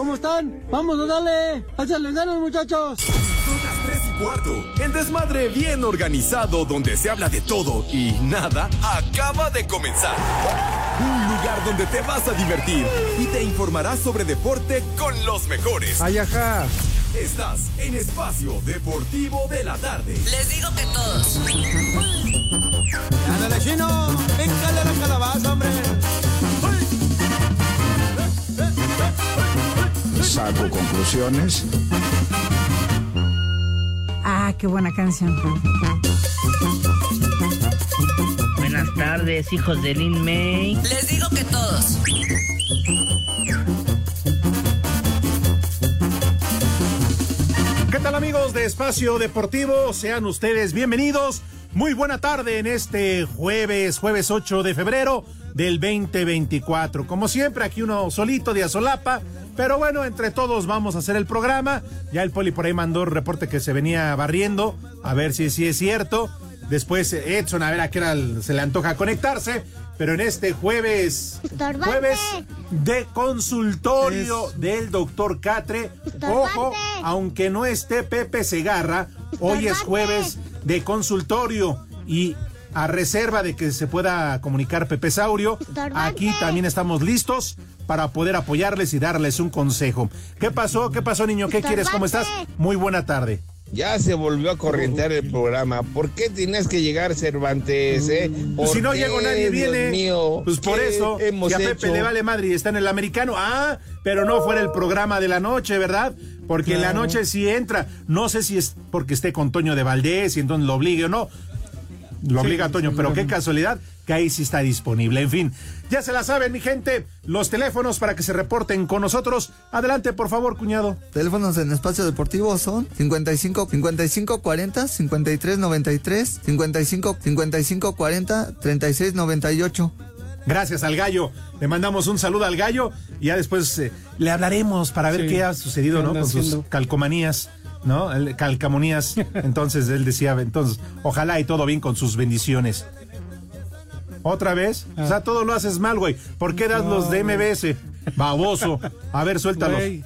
¿Cómo están? Vamos a darle. Échale ganas, muchachos. Son las 3 y cuarto. El desmadre bien organizado donde se habla de todo y nada acaba de comenzar. Un lugar donde te vas a divertir y te informarás sobre deporte con los mejores. Ay, ajá. Estás en Espacio Deportivo de la Tarde. Les digo que todos. ¡Ándale, chino! ¡Pícale la calabaza, hombre! Saco conclusiones. Ah, qué buena canción. Buenas tardes, hijos de Lin May. Les digo que todos. ¿Qué tal amigos de Espacio Deportivo? Sean ustedes bienvenidos. Muy buena tarde en este jueves, jueves 8 de febrero del 2024. Como siempre, aquí uno solito de Azolapa, pero bueno, entre todos vamos a hacer el programa. Ya el Poli por ahí mandó un reporte que se venía barriendo, a ver si, si es cierto. Después Edson, a ver a qué hora se le antoja conectarse. Pero en este jueves, Estorbante. jueves de consultorio del doctor Catre. Ojo, aunque no esté Pepe Segarra, hoy es jueves de consultorio y a reserva de que se pueda comunicar Pepe Saurio, aquí también estamos listos para poder apoyarles y darles un consejo. ¿Qué pasó? ¿Qué pasó, niño? ¿Qué quieres? ¿Cómo estás? Muy buena tarde. Ya se volvió a correntar el programa. ¿Por qué tienes que llegar Cervantes, eh? ¿Por Pues si no llego nadie Dios viene. mío? pues por ¿Qué eso, hemos si a Pepe hecho? le vale madre y está en el americano. Ah, pero no fuera el programa de la noche, ¿verdad? Porque en la noche sí entra. No sé si es porque esté con Toño de Valdés y entonces lo obligue o no. Lo obliga a Toño, pero qué casualidad que ahí sí está disponible. En fin, ya se la saben, mi gente. Los teléfonos para que se reporten con nosotros. Adelante, por favor, cuñado. Teléfonos en espacio deportivo son 55 55 40 53 93 55 55 40 36 98. Gracias al gallo. Le mandamos un saludo al gallo y ya después eh, le hablaremos para ver Sí. qué ha sucedido, ¿Qué ¿no? Con sus calcomanías, ¿no? El- calcamonías. Entonces él decía, entonces, ojalá y todo bien con sus bendiciones. ¿Otra vez? O sea, todo lo haces mal, güey. ¿Por qué das No, los de MBS? Baboso. A ver, suéltalos. Güey,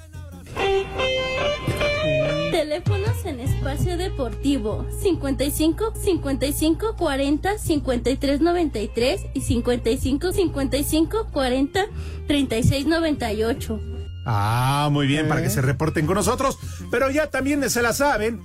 Teléfonos en espacio deportivo 55 55 40 53 93 y 55 55 40 36 98. Ah, muy bien, para que se reporten con nosotros. Pero ya también se la saben,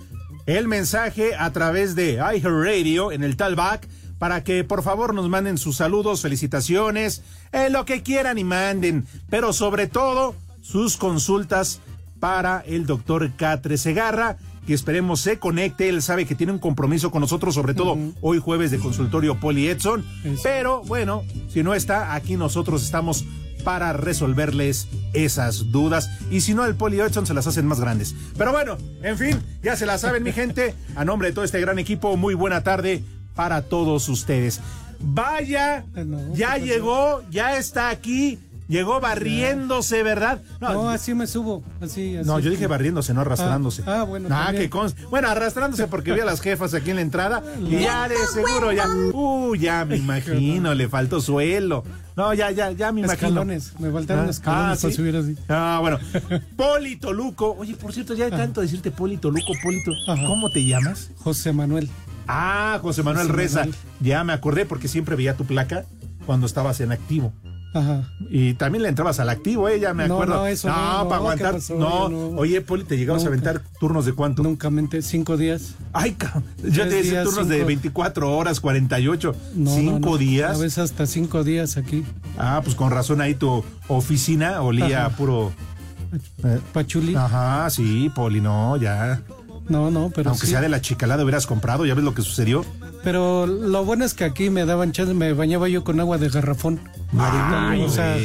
el mensaje a través de iHeartRadio en el talback para que por favor nos manden sus saludos, felicitaciones, eh, lo que quieran y manden, pero sobre todo sus consultas para el doctor Catre Segarra, que esperemos se conecte. Él sabe que tiene un compromiso con nosotros, sobre todo hoy jueves de consultorio Poli Edson. Eso. Pero bueno, si no está, aquí nosotros estamos para resolverles esas dudas. Y si no, el Poli Edson se las hacen más grandes. Pero bueno, en fin, ya se la saben, mi gente. A nombre de todo este gran equipo, muy buena tarde para todos ustedes. Vaya, Ah, no, ya llegó, ya está aquí. Llegó barriéndose, ¿verdad? No, así me subo. Así, así. No, yo dije barriéndose, no arrastrándose. Ah, ah, bueno, Ah, que cons- Bueno, arrastrándose porque vi a las jefas aquí en la entrada y ya de seguro ya. Uh, ya me imagino, le faltó suelo. No, ya, ya, ya me imagino. Escalones, me faltaron Ah, escalones ah, para ¿sí? subir así. Ah, bueno. Poli Toluco. Oye, por cierto, ya hay tanto decirte Poli Toluco, Poli Toluco. Ajá. ¿Cómo te llamas? José Manuel. Ah, José Manuel José Reza. Manuel. Ya me acordé porque siempre veía tu placa cuando estabas en activo. Ajá. Y también le entrabas al activo, ¿eh? Ya me acuerdo. no, eso no, no, para ¿qué aguantar. pasó? No. Oye, Poli, ¿te llegabas a aventar turnos de cuánto? Nunca mente, cinco días. Ay, cabrón. Yo te decía turnos de cinco. 24 horas, 48. No, ¿Cinco días? A veces hasta cinco días aquí. Ah, pues con razón ahí tu oficina olía Ajá. puro. eh, Pachuli. Ajá, sí, Poli, no, ya. No, no, pero Aunque sí. sea de la chicalada hubieras comprado, ya ves lo que sucedió. Pero lo bueno es que aquí me daban chance, me bañaba yo con agua de garrafón. Ay, o sea,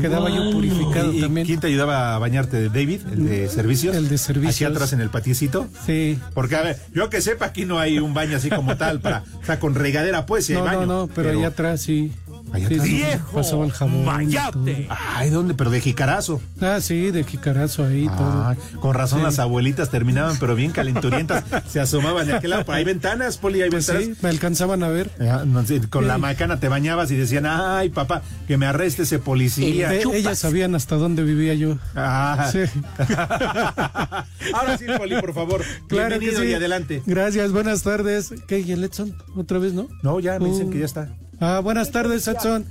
quedaba yo purificado ¿Y- también. ¿Quién te ayudaba a bañarte? ¿David? ¿El de servicios? El de servicios. Aquí atrás en el patiecito. Sí. Porque, a ver, yo que sepa, aquí no hay un baño así como tal, para, o sea, con regadera, pues, hay No, baño. no, no, pero, allá atrás sí. Allá Sí, ¡Viejo pasaba el jabón. y mayate! Ay, ¿dónde? Pero de jicarazo. Ah, sí, de jicarazo ahí todo. Con razón Sí. las abuelitas terminaban, pero bien calenturientas. se asomaban de aquel lado. Pero hay ventanas, Poli, hay Pues ventanas. sí, me alcanzaban a ver. Ya, no sé, con Sí. la macana te bañabas y decían, ay, papá, que me arreste ese policía. Eh, ellas sabían hasta dónde vivía yo. Ah. Sí. Ahora sí, Poli, por favor. Claro que Bienvenido sí. y adelante. Gracias, buenas tardes. ¿Qué? ¿Y el Edson? ¿Otra vez, no? No, ya me dicen Uh. que ya está. Ah, buenas tardes, Edson.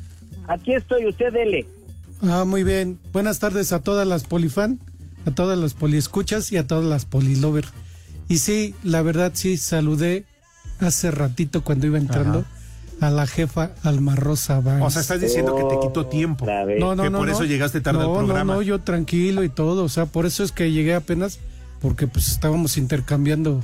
Aquí estoy, usted dele. Ah, muy bien. Buenas tardes a todas las polifan, a todas las poliescuchas y a todas las polilover. Y sí, la verdad sí, saludé hace ratito cuando iba entrando a la jefa Alma Rosa. O sea, estás diciendo que te quitó tiempo. Otra vez. no, no, que no, por no. eso llegaste tarde no, al programa. No, no, yo tranquilo y todo. O sea, por eso es que llegué apenas, porque pues estábamos intercambiando.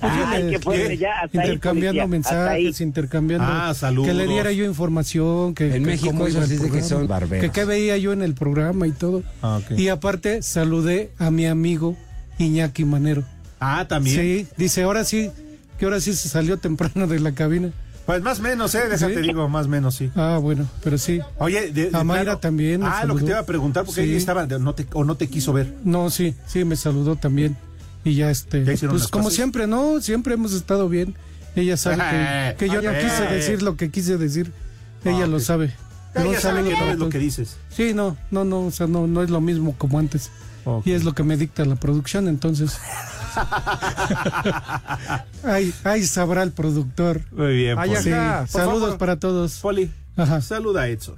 Ay, eh, qué fuerte, ¿qué? ya, hasta ahí, intercambiando policía, hasta mensajes, intercambiando. Ah, saludos. Que le diera yo información, que, En que México eso dice que son barberos. Que qué veía yo en el programa y todo. Ah, ok. Y aparte saludé a mi amigo Iñaki Manero. Ah, también. Sí, dice, ahora sí, que ahora sí se salió temprano de la cabina. Pues más o menos, ¿eh? Déjate ¿Sí? digo, más o menos, sí. Ah, bueno, pero sí. Oye, de, de A Mayra plano- también Ah, lo que saludó. te iba a preguntar, porque Sí. ella estaba, de- no te, o no te quiso ver. No, sí, sí, me saludó también. Y ya este, ¿Ya pues como siempre, ¿no? Siempre hemos estado bien. Ella sabe que, que yo no quise decir lo que quise decir. Ella Ah, lo sabe. Ella sabe que no es lo para que dices. Sí, no, no, no, o sea, no, no es lo mismo como antes. Y es lo que me dicta la producción, entonces. ahí, ahí sabrá el productor. Muy bien, Ay, Poli. Ajá, saludos favor. para todos. Poli, Ajá. saluda a Edson.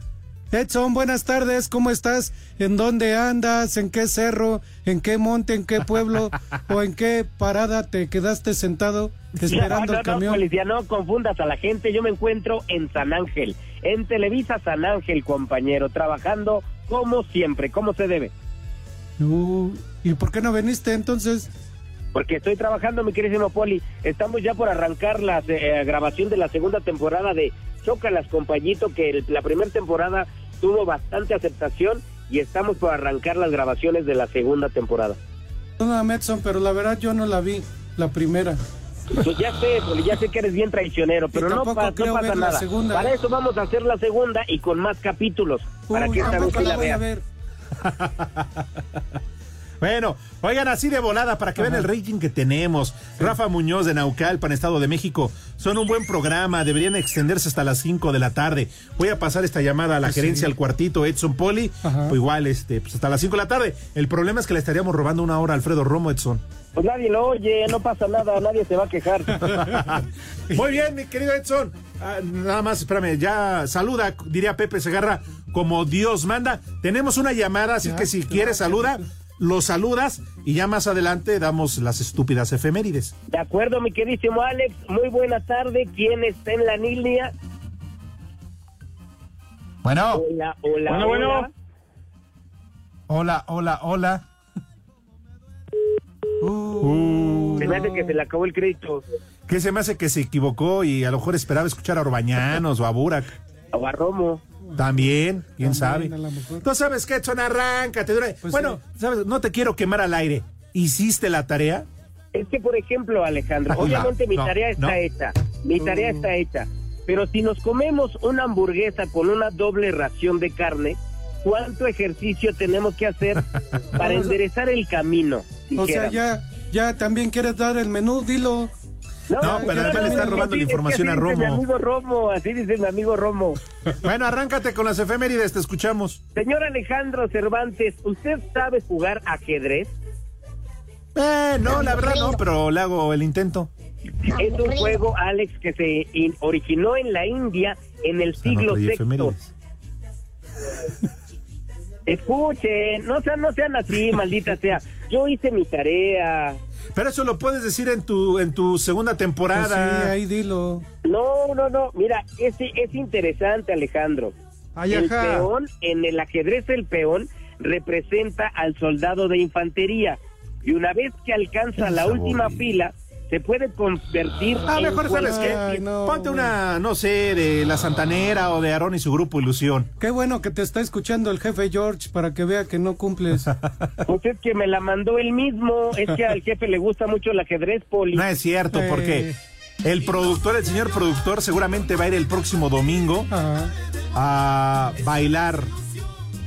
Edson, buenas tardes, ¿cómo estás? ¿En dónde andas? ¿En qué cerro? ¿En qué monte? ¿En qué pueblo? ¿O en qué parada te quedaste sentado esperando no, el no, camión? policía, no confundas a la gente. Yo me encuentro en San Ángel, en Televisa San Ángel, compañero, trabajando como siempre, como se debe. Uh, ¿Y por qué no viniste entonces? Porque estoy trabajando, mi queridísimo Poli. Estamos ya por arrancar la eh, grabación de la segunda temporada de Chócalas, compañito, que el- la primera temporada tuvo bastante aceptación y estamos por arrancar las grabaciones de la segunda temporada. No, Edson, pero la verdad yo no la vi, la primera. Pues ya sé, Poli, ya sé que eres bien traicionero, pero no, pa- pasa ver la nada. segunda, Para ¿eh? eso vamos a hacer la segunda y con más capítulos, para que esta vez la la voy a veas. Bueno, oigan así de volada para que vean el rating que tenemos. Rafa Muñoz de Naucalpan, Estado de México. Son un buen programa, deberían extenderse hasta las 5 de la tarde. Voy a pasar esta llamada a la Pues gerencia sí. al cuartito Edson Poli. Ajá. Pues igual, este, pues hasta las 5 de la tarde. El problema es que le estaríamos robando una hora a Alfredo Romo, Edson. Pues nadie lo oye, no pasa nada, nadie se va a quejar. Muy bien, mi querido Edson. Ah, nada más, espérame, ya saluda, diría Pepe Segarra, como Dios manda. Tenemos una llamada, así Ya, que si ya, quieres saluda. Lo saludas y ya más adelante damos las estúpidas efemérides. De acuerdo, mi queridísimo Alex, muy buena tarde. ¿Quién está en la línea? Bueno, Hola, hola, Bueno, bueno. hola. hola, hola, hola. Se me hace que se le acabó el crédito. ¿Qué se me hace que se equivocó y a lo mejor esperaba escuchar a Orbañanos o a Burak? O a Romo. También, quién También, sabe. Tú sabes que Edson, arráncate. dura- Pues bueno, sabes, no te quiero quemar al aire. ¿Hiciste la tarea? Es que, por ejemplo, Alejandro, No, obviamente mi no, tarea está no. hecha. Mi tarea está hecha. Pero si nos comemos una hamburguesa con una doble ración de carne, ¿cuánto ejercicio tenemos que hacer para enderezar el camino? O sea, ya, ya también quieres dar el menú, dilo. No, pero además le está es robando la información así a dice Mi Romo. amigo Romo, así dice mi amigo Romo. Bueno, arráncate con las efemérides, te escuchamos. Señor Alejandro Cervantes, ¿usted sabe jugar ajedrez? Eh, no, la verdad no, pero le hago el intento. Es un juego, Alex, que se in- originó en la India en el siglo no, VI. Escuchen, no sean, no sean así, maldita sea. Yo hice mi tarea. Pero eso lo puedes decir en tu en tu segunda Pues sí, temporada. ahí dilo. No, no, no. Mira, es, es interesante, Alejandro. Ay, el ajá. peón, en el ajedrez, el peón representa al soldado de infantería. Y una vez que alcanza Qué la última fila, se puede convertir Ah, en mejor sabes qué. Ay, no. Ponte una, no sé, de la Santanera o de Aarón y su grupo Ilusión. Qué bueno que te está escuchando el jefe George para que vea que no cumples. Pues es que me la mandó él mismo. Es que al jefe le gusta mucho el ajedrez, Poli. No es cierto, Eh. porque el productor, el señor productor, seguramente va a ir el próximo domingo Ajá. a bailar,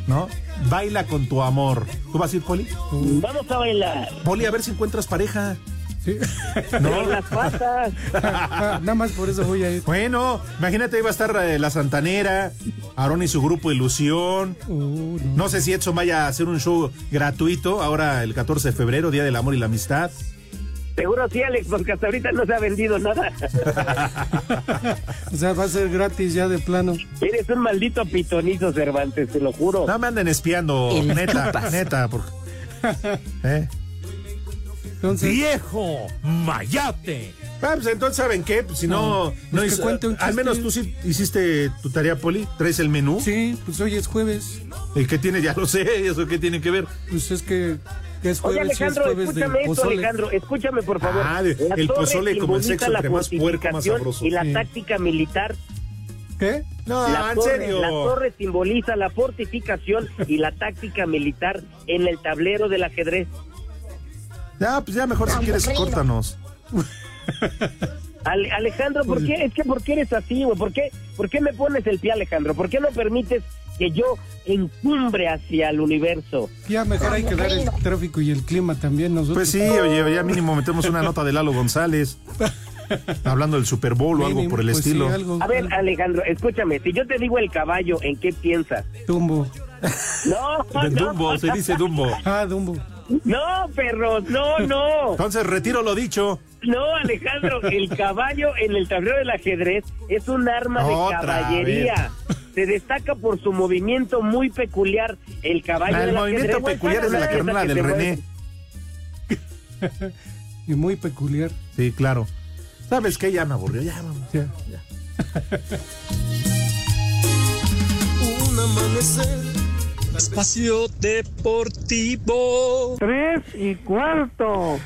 ¿no? Baila con tu amor. ¿Tú vas a ir, Poli? Vamos a bailar. Poli, a ver si encuentras pareja. Sí. No. las patas. Nada más por eso voy a ir. Bueno, imagínate, iba a estar eh, la Santanera, Aarón y su grupo Ilusión. Uh, no. No sé si Edson vaya a hacer un show gratuito ahora el 14 de febrero, Día del Amor y la Amistad. Seguro sí, Alex, porque hasta ahorita no se ha vendido nada. O sea, va a ser gratis ya de plano. Eres un maldito pitonizo, Cervantes, te lo juro. No me anden espiando, neta, neta. por- ¿Eh? Entonces, ¡Viejo mayate! Ah, pues entonces, ¿saben qué? Pues si no, No, no pues que hizo- cuente un al menos tú sí hiciste tu tarea, Poli. ¿Traes el menú? sí, pues hoy es jueves. ¿El que tiene? Ya lo sé, ¿eso qué tiene que ver? Pues es que, es Oye, jueves, y es Alejandro, jueves escúchame de esto, pozole. Alejandro, escúchame por favor. Ah, de- el pozole como el sexo, la entre más puerco, más fortificación sabroso. Y la Sí. táctica militar. ¿Qué? No, la, en torre, serio. la torre simboliza la fortificación y la táctica militar en el tablero del ajedrez. Ya, pues ya mejor si quieres, córtanos. Ale- Alejandro, ¿por qué? Es que ¿por qué eres así, güey? ¿Por qué, ¿Por qué me pones el pie, Alejandro? ¿Por qué no permites que yo encumbre hacia el universo? Ya mejor hay que dar el tráfico y el clima también nosotros. Pues sí, oye, ya mínimo metemos una nota de Lalo González. Hablando del Super Bowl o algo por el pues sí, estilo. algo, A ver. Alejandro, escúchame, si yo te digo el caballo, ¿en qué piensas? Dumbo. No, Dumbo, se dice Dumbo. Ah, Dumbo. No, perros, no, no. Entonces retiro lo dicho. No, Alejandro, el caballo en el tablero del ajedrez es un arma de caballería. Se destaca por su movimiento muy peculiar. El caballo Ah, el del movimiento ajedrez peculiar es de la carnala del René. mueve. Y muy peculiar. Sí, claro. ¿Sabes qué? Ya me aburrió, ya vamos. Ya. Espacio Deportivo. Tres y cuarto.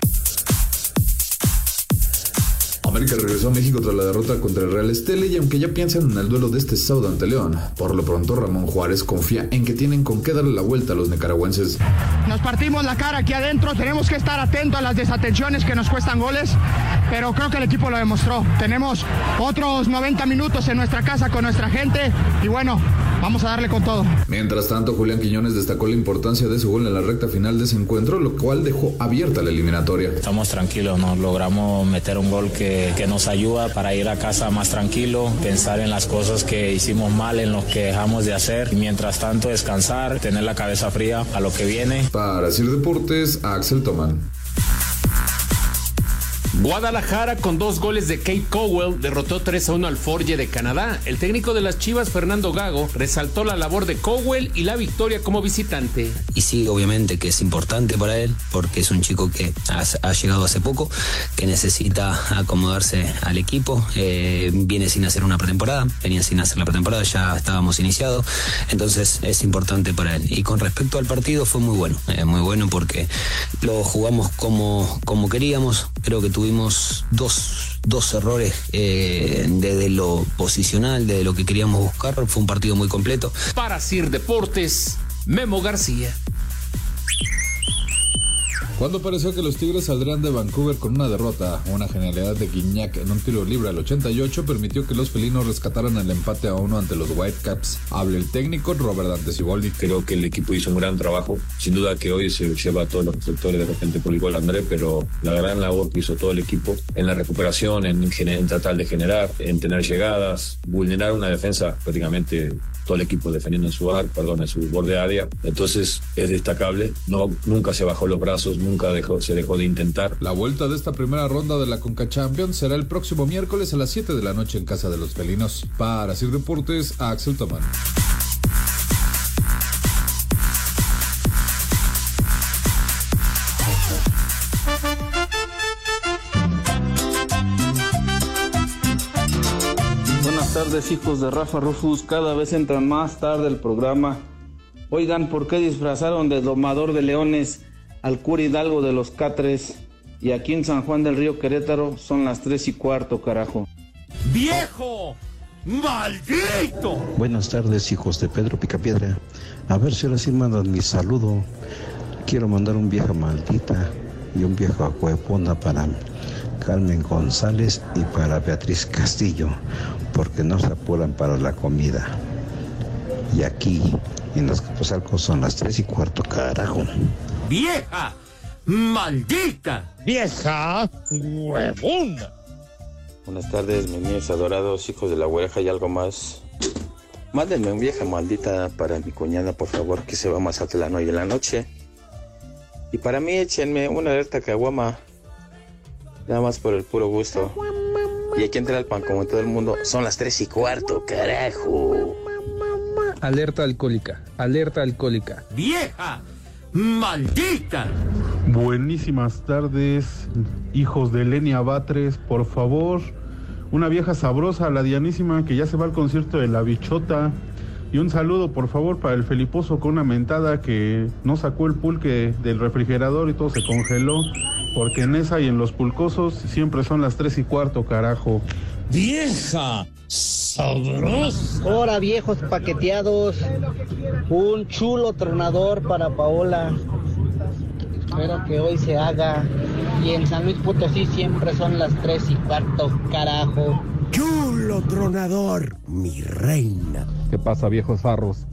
América regresó a México tras la derrota contra el Real Esteli y aunque ya piensan en el duelo de este sábado ante León, por lo pronto Ramón Juárez confía en que tienen con qué darle la vuelta a los nicaragüenses. Nos partimos la cara aquí adentro, tenemos que estar atentos a las desatenciones que nos cuestan goles, pero creo que el equipo lo demostró. Tenemos otros 90 minutos en nuestra casa con nuestra gente y bueno, vamos a darle con todo. Mientras tanto, Julián Quiñones destacó la importancia de su gol en la recta final de ese encuentro, lo cual dejó abierta la eliminatoria. Estamos tranquilos, nos logramos meter un gol que, que nos ayuda para ir a casa más tranquilo, pensar en las cosas que hicimos mal, en lo que dejamos de hacer y mientras tanto descansar, tener la cabeza fría a lo que viene. Para Sir Deportes, Axel Tomán. Guadalajara con dos goles de Kate Cowell derrotó 3 a 1 al Forge de Canadá. El técnico de las Chivas, Fernando Gago, resaltó la labor de Cowell y la victoria como visitante. Y sí, obviamente que es importante para él, porque es un chico que ha, llegado hace poco, que necesita acomodarse al equipo, eh, viene sin hacer una pretemporada, venía sin hacer la pretemporada, ya estábamos iniciados, entonces es importante para él. Y con respecto al partido fue muy bueno, eh, muy bueno porque lo jugamos como, como queríamos, creo que tuvimos dos, dos errores eh, desde lo posicional, desde lo que queríamos buscar, fue un partido muy completo. Para Sir Deportes, Memo García. Cuando pareció que los Tigres saldrían de Vancouver con una derrota, una genialidad de Guiñac en un tiro libre al 88 permitió que los felinos rescataran el empate a uno ante los Whitecaps. Habla el técnico Robert Dante Siboldi. Creo que el equipo hizo un gran trabajo. Sin duda que hoy se lleva a todos los reflectores de repente por el gol André, pero la gran labor que hizo todo el equipo en la recuperación, en, en tratar de generar, en tener llegadas, vulnerar una defensa prácticamente todo el equipo defendiendo en su perdón, en su borde área. Entonces es destacable. No, nunca se bajó los brazos, nunca dejó, se dejó de intentar. La vuelta de esta primera ronda de la Conca Champions será el próximo miércoles a las 7 de la noche en casa de los felinos. Para Sir Deportes, Axel Tomán. Tardes, hijos de Rafa Rufus. Cada vez entran más tarde el programa. Oigan, ¿por qué disfrazaron de domador de leones al cura Hidalgo de los Catres? Y aquí en San Juan del Río Querétaro son las tres y cuarto, carajo. ¡Viejo! ¡Maldito! Buenas tardes, hijos de Pedro Picapiedra. A ver si ahora sí mandan mi saludo. Quiero mandar un vieja maldita y un viejo acuepona para Carmen González y para Beatriz Castillo, porque no se apuran para la comida. Y aquí, en los Capozalcos, son las tres y cuarto, carajo. ¡Vieja! ¡Maldita! ¡Vieja! ¡Huevona! Buenas tardes, mis niños adorados, hijos de la oreja y algo más. Mándenme un vieja maldita para mi cuñada, por favor, que se va más Mazatlán hoy en la noche. Y para mí, échenme una alerta caguama. Nada más por el puro gusto. Y aquí entra el pan como en todo el mundo. Son las tres y cuarto, carajo. Alerta alcohólica, alerta alcohólica. ¡Vieja! ¡Maldita! Buenísimas tardes, hijos de Lenia Batres, por favor. Una vieja sabrosa, la Dianísima, que ya se va al concierto de La Bichota. Y un saludo, por favor, para el Feliposo con una mentada que no sacó el pulque del refrigerador y todo se congeló. Porque en esa y en los pulcosos siempre son las tres y cuarto, carajo. ¡Vieja! ¡Sabrosa! Ahora, viejos paqueteados. Un chulo tronador para Paola. Espero que hoy se haga. Y en San Luis Potosí siempre son las tres y cuarto, carajo. Chulo tronador, mi reina. ¿Qué pasa, viejos farros?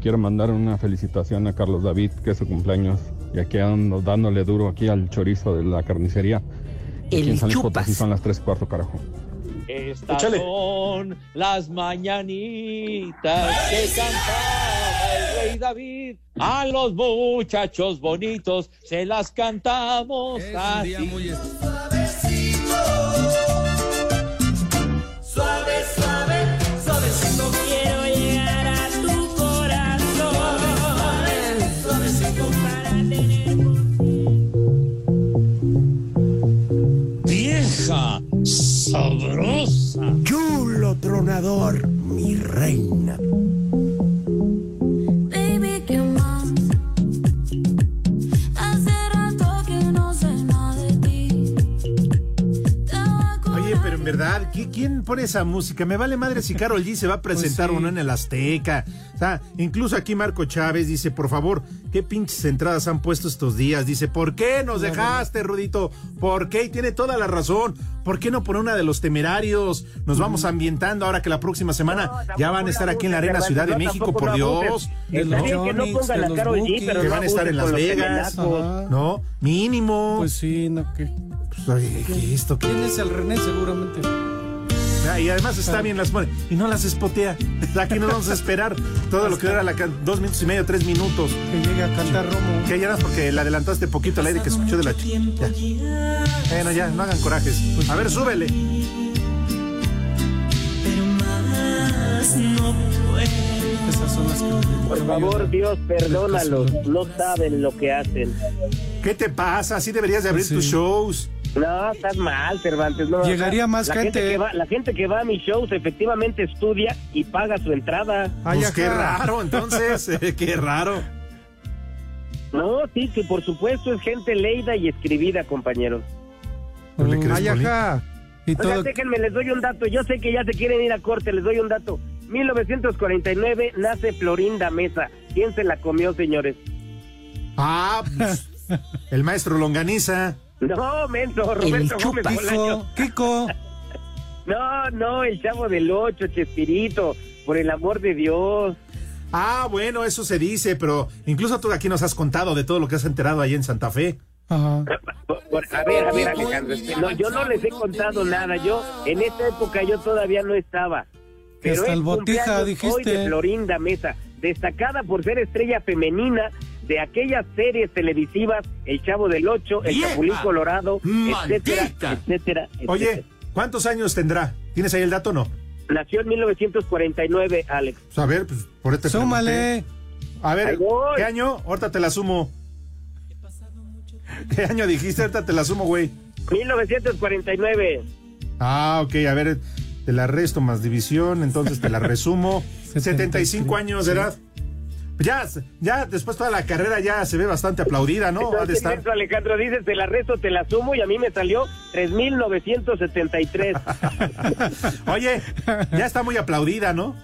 Quiero mandar una felicitación a Carlos David, que es su cumpleaños. Y aquí ando dándole duro aquí al chorizo de la carnicería. El en San Luis son las tres y cuarto, carajo. Estas Échale. son las mañanitas que cantaba el rey David. A los muchachos bonitos se las cantamos así. Suave, tronador, mi reina. ¿Quién pone esa música? Me vale madre si Carol G se va a presentar Pues sí. o no en el Azteca. O sea, incluso aquí Marco Chávez dice, por favor, ¿qué pinches entradas han puesto estos días? Dice, ¿por qué nos dejaste, Rudito? ¿Por qué? Y tiene toda la razón. ¿Por qué no poner una de los temerarios? Nos vamos ambientando ahora que la próxima semana ya van a estar aquí en la Arena Ciudad de México, por Dios. que no G, pero que van a estar en Las Vegas. ¿No? Mínimo. Pues sí, no, ¿qué? Pues, oye, ¿qué esto? ¿Qué? ¿Quién es el René seguramente? Y además está bien las pone. Y no las espotea. Aquí nos vamos a esperar todo lo que era la dos minutos y medio, tres minutos. Que llegue a cantar Romo. Que ya no, porque le adelantaste poquito al aire que escuchó de la ch- ya. Bueno, ya, no hagan corajes. A ver, súbele. Más no puedo. Esas son las que Por favor, Dios, perdónalos. No saben lo que hacen. ¿Qué te pasa? Así deberías de abrir Sí. tus shows. No, estás mal, Cervantes. No, Llegaría o sea, más la gente. que va, la gente que va a mis shows efectivamente estudia y paga su entrada. Ay, Pues qué raro, entonces. eh, qué raro. No, sí, que por supuesto es gente leída y escribida, compañeros. ¿No le crees, Ay, ajá. Y déjenme, les doy un dato. Yo sé que ya se quieren ir a corte, les doy un dato. 1949 nace Florinda Mesa. ¿Quién se la comió, señores? Ah, pues, el maestro Longaniza. No, menso, Roberto Gómez Bolaño. Kiko. No, no, el chavo del ocho, Chespirito, por el amor de Dios. Ah, bueno, eso se dice, pero incluso tú aquí nos has contado de todo lo que has enterado ahí en Santa Fe. Ajá. A ver, a ver, Alejandro, no, yo no les he contado nada. Yo, en esa época, yo todavía no estaba. Pero Hasta el botija, dijiste. Hoy de Florinda Mesa, destacada por ser estrella femenina de aquellas series televisivas, El Chavo del Ocho, El. Chapulín Colorado, etcétera, ¡Maldita! etcétera, etcétera. Oye, ¿cuántos años tendrá? ¿Tienes ahí el dato o no? Nació en 1949, Alex. Pues, a ver, pues por este Súmale. A ver. ¿qué año? Ahorita te la sumo. ¿Qué año dijiste? Ahorita te la sumo, güey. 1949. Ah, ok, a ver, te la resto más división, entonces te la resumo. 75 años de edad. Ya, ya después toda la carrera ya se ve bastante aplaudida, ¿no? Ha de estar. eso, Alejandro, dices, te la resto, te la sumo y a mí me salió 3.973. Oye, ya está muy aplaudida, ¿no?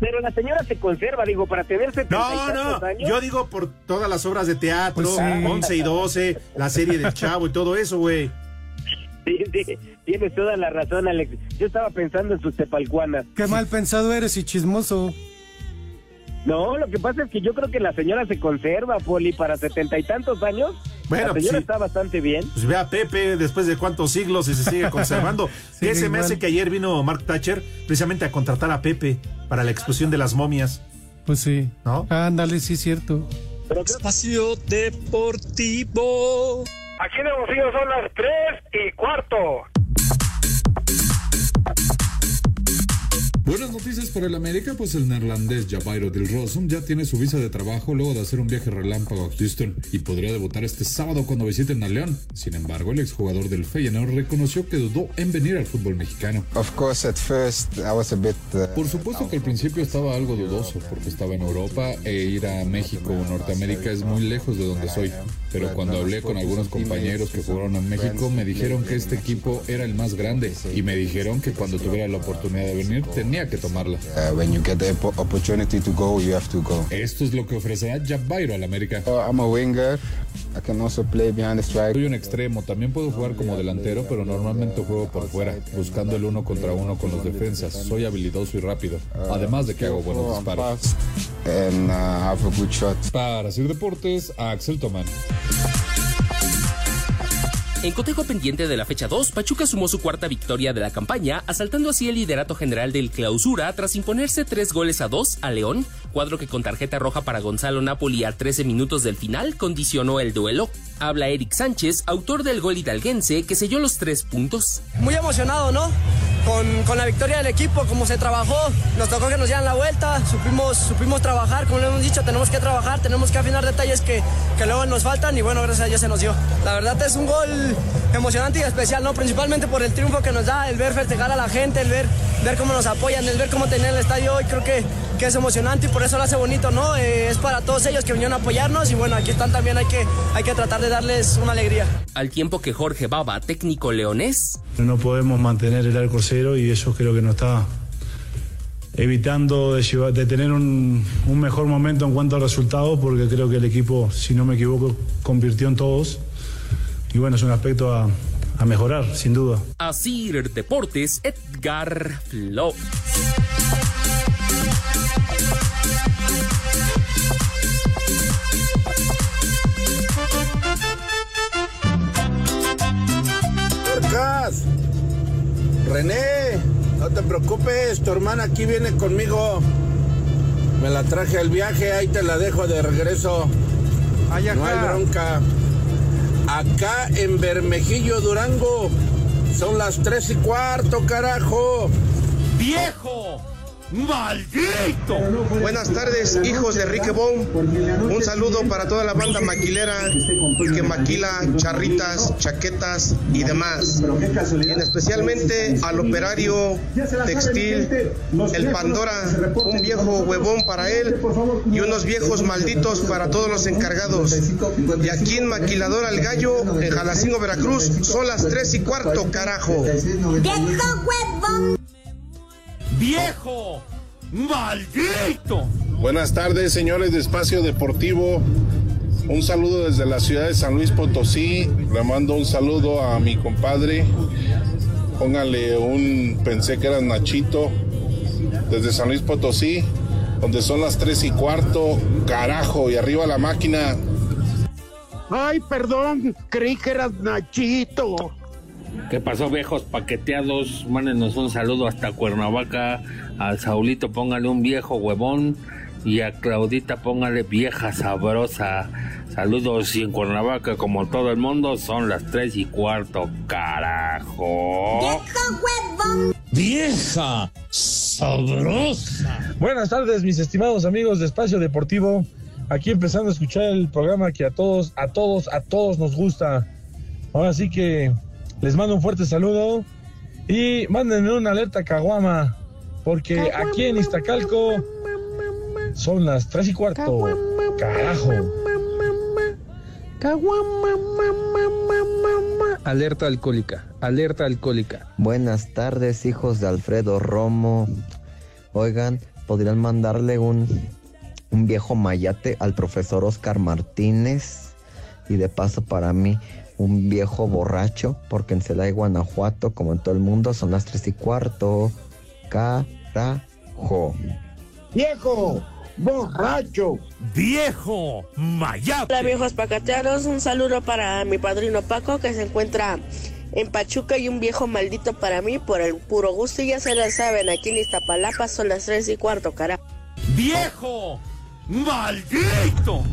Pero la señora se conserva, digo, para tener 70 y No, no, años. yo digo por todas las obras de teatro, Pues sí. 11 y 12, la serie del Chavo y todo eso, güey. Sí, sí, tienes toda la razón, Alex. Yo estaba pensando en sus tepalcuanas. Qué mal pensado eres y chismoso. No, lo que pasa es que yo creo que la señora se conserva, Poli, para setenta y tantos años. Bueno, la señora sí. está bastante bien. Pues ve a Pepe después de cuántos siglos y se sigue conservando. Sí, ¿Qué se me hace que ayer vino Mark Thatcher precisamente a contratar a Pepe para la explosión de las momias? Pues sí. ¿No? Ándale, sí, es cierto. Espacio Deportivo. Aquí en Hermosillo son las tres y cuarto. Buenas noticias para el América, pues el neerlandés Jabairo Del Rosum ya tiene su visa de trabajo luego de hacer un viaje relámpago a Houston y podría debutar este sábado cuando visiten a León. Sin embargo, el exjugador del Feyenoord reconoció que dudó en venir al fútbol mexicano. Of course, at first I was a bit. uh, Por supuesto que al principio estaba algo dudoso porque estaba en Europa e ir a México o Norteamérica es muy lejos de donde soy. Pero cuando hablé con algunos compañeros que jugaron en México me dijeron que este equipo era el más grande y me dijeron que cuando tuviera la oportunidad de venir tenía que tomarla. uh, when you get the oppo- opportunity to go, you have to go. Esto es lo que ofrecerá Jabairo al América. Uh, I'm a winger. I can also play behind the strike. Soy un extremo, también puedo jugar como delantero, pero normalmente juego por fuera, buscando el uno contra uno con los defensas. Soy habilidoso y rápido, además de que hago buenos disparos. And uh, have a good shot. Para Sir Deportes, Axel Tomán. En cotejo pendiente de la fecha 2, Pachuca sumó su cuarta victoria de la campaña, asaltando así el liderato general del clausura tras imponerse tres goles a dos a León, cuadro que con tarjeta roja para Gonzalo Napoli a 13 minutos del final condicionó el duelo. Habla Eric Sánchez, autor del gol hidalguense que selló los tres puntos. Muy emocionado, ¿no? Con, con la victoria del equipo, como se trabajó, nos tocó que nos dieran la vuelta, supimos, supimos trabajar, como hemos dicho, tenemos que trabajar, tenemos que afinar detalles que, que luego nos faltan y bueno, gracias a Dios se nos dio. La verdad es un gol emocionante y especial, ¿no? Principalmente por el triunfo que nos da, el ver festejar a la gente, el ver, ver cómo nos apoyan, el ver cómo tener el estadio hoy, creo que, que es emocionante y por eso lo hace bonito, ¿no? Eh, es para todos ellos que vinieron a apoyarnos y bueno, aquí están también, hay que, hay que tratar de darles una alegría. Al tiempo que Jorge Baba, técnico leonés, No podemos mantener el arco cero y eso creo que nos está evitando de, llevar- de tener un, un mejor momento en cuanto a resultados porque creo que el equipo, si no me equivoco, convirtió en todos. Y bueno, es un aspecto a, a mejorar, sin duda. Asir Deportes, Edgar Flores. René, no te preocupes, tu hermana aquí viene conmigo. Me la traje al viaje, ahí te la dejo de regreso. no hay bronca. Acá en Bermejillo, Durango, son las tres y cuarto, carajo. ¡Viejo! ¡Maldito! Buenas tardes, hijos de Enrique Bon. Un saludo para toda la banda maquilera que maquila charritas, chaquetas y demás. Y en especialmente al operario textil, el Pandora, un viejo huevón para él y unos viejos malditos para todos los encargados. Y aquí en Maquiladora El Gallo, en Jalacingo, Veracruz, son las tres y cuarto, carajo. ¡Viejo! ¡Maldito! Buenas tardes, señores de Espacio Deportivo. Un saludo desde la ciudad de San Luis Potosí. Le mando un saludo a mi compadre. Póngale un, pensé que era Nachito, desde San Luis Potosí, donde son las tres y cuarto. Carajo, y arriba la máquina. Ay, perdón, creí que eras Nachito. ¿Qué pasó, viejos paqueteados? Mándenos un saludo hasta Cuernavaca. Al Saulito póngale un viejo huevón. Y a Claudita póngale vieja sabrosa. Saludos y en Cuernavaca, como todo el mundo, son las tres y cuarto. ¡Carajo! ¡Vieja! ¡Sabrosa! Buenas tardes, mis estimados amigos de Espacio Deportivo. Aquí empezando a escuchar el programa que a todos, a todos, a todos nos gusta. Ahora sí que les mando un fuerte saludo y mándenme una alerta caguama, porque aquí en Iztacalco son las tres y cuarto. Carajo. Alerta alcohólica, alerta alcohólica. Buenas tardes, hijos de Alfredo Romo. Oigan, ¿podrían mandarle un, un viejo mayate al profesor Oscar Martínez? Y de paso para mí, un viejo borracho, porque en Celaya, Guanajuato, como en todo el mundo, son las tres y cuarto. Carajo. ¡Viejo! borracho. Viejo mayate. Hola viejos pacateanos, un saludo para mi padrino Paco que se encuentra en Pachuca y un viejo maldito para mí por el puro gusto y ya se la saben, aquí en Iztapalapa son las tres y cuarto, cara. Viejo maldito.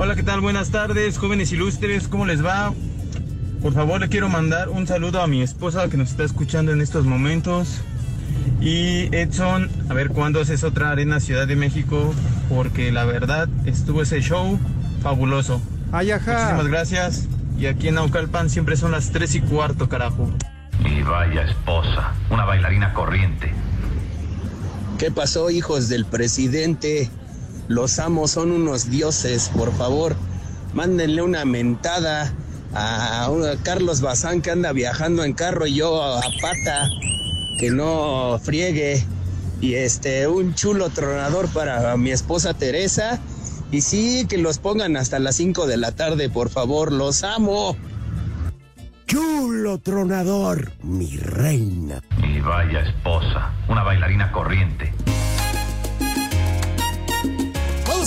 Hola, ¿qué tal? Buenas tardes, jóvenes ilustres, ¿cómo les va? Por favor, le quiero mandar un saludo a mi esposa que nos está escuchando en estos momentos. Y Edson, a ver cuándo haces otra arena Ciudad de México, porque la verdad estuvo ese show fabuloso. Ay, Muchísimas gracias. Y aquí en Naucalpan siempre son las 3 y cuarto, carajo. Y vaya esposa, una bailarina corriente. ¿Qué pasó, hijos del presidente? Los amos son unos dioses, por favor. Mándenle una mentada a, a Carlos Bazán que anda viajando en carro y yo a, a pata. Que no friegue. Y este, un chulo tronador para mi esposa Teresa. Y sí, que los pongan hasta las 5 de la tarde, por favor. Los amo. Chulo tronador, mi reina. Y vaya esposa, una bailarina corriente.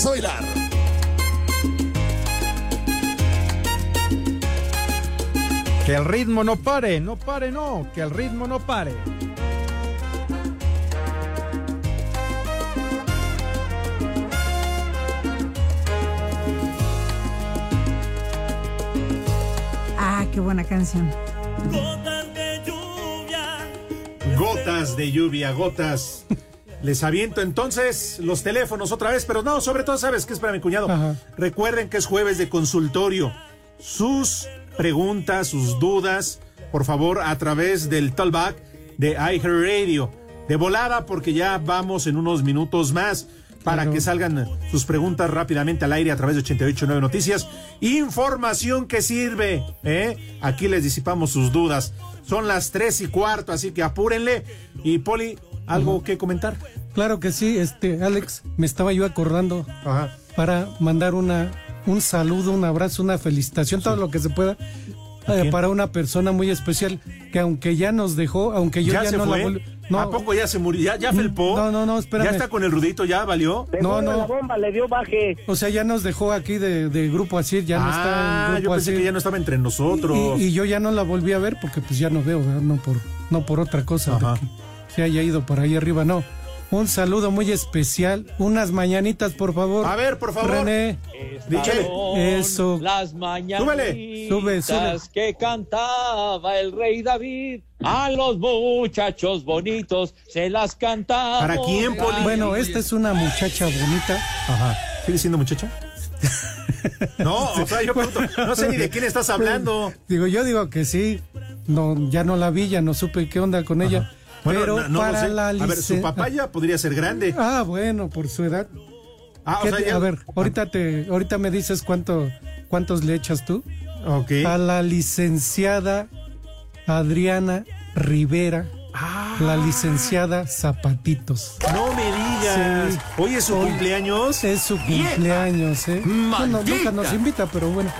Vamos a bailar. Que el ritmo no pare, no pare, no, que el ritmo no pare. Ah, qué buena canción. Gotas de lluvia, gotas. Les aviento entonces los teléfonos otra vez, pero no, sobre todo, ¿sabes qué es para mi cuñado? Recuerden que es jueves de consultorio. Sus preguntas, sus dudas, por favor, a través del talkback de iHeartRadio. De volada, porque ya vamos en unos minutos más para Claro. que salgan sus preguntas rápidamente al aire a través de 889 Noticias. Información que sirve, ¿eh? Aquí les disipamos sus dudas. Son las tres y cuarto, así que apúrenle. Y Poli, ¿algo que comentar? Claro que sí, este, Alex, me estaba yo acordando para mandar una, un saludo, un abrazo, una felicitación, todo lo que se pueda. eh, para una persona muy especial que aunque ya nos dejó, aunque yo ya, se no fue? la. No, ¿A poco ya se murió? ¿Ya, ya felpó? No, no, no, espérame. ¿Ya está con el rudito? ¿Ya valió? No, no. La bomba le dio baje. O sea, ya nos dejó aquí de, de grupo así, ya no está Ah, en yo grupo pensé que ya no estaba entre nosotros. Y, y yo ya no la volví a ver porque pues ya no veo, ¿verdad? no por, no por otra cosa, se haya ido por ahí arriba, no. Un saludo muy especial, unas mañanitas, por favor. A ver, por favor. René, Eso. Las mañanitas Súbele. Sube, sube. que cantaba el rey David. A los muchachos bonitos se las cantaba. ¿Para quién, Poli? Bueno, esta es una muchacha bonita. Ajá. ¿Sigue siendo muchacha? No, o sea, yo pregunto, no sé ni de quién estás hablando. Digo, yo digo que sí. No, ya no la vi, ya no supe qué onda con ella. Bueno, pero no, no lo para la A ver, su papá ya podría ser grande. Ah, bueno, por su edad. Ah, o ¿Qué sea, te- ya- A ver, ahorita te, ahorita me dices cuánto, cuántos le echas tú. Ok. A la licenciada Adriana Rivera, la licenciada Zapatitos. No me digas. Sí. Hoy es su Hoy cumpleaños. Es su cumpleaños, ¿eh? Bueno, nunca nos invita, pero bueno.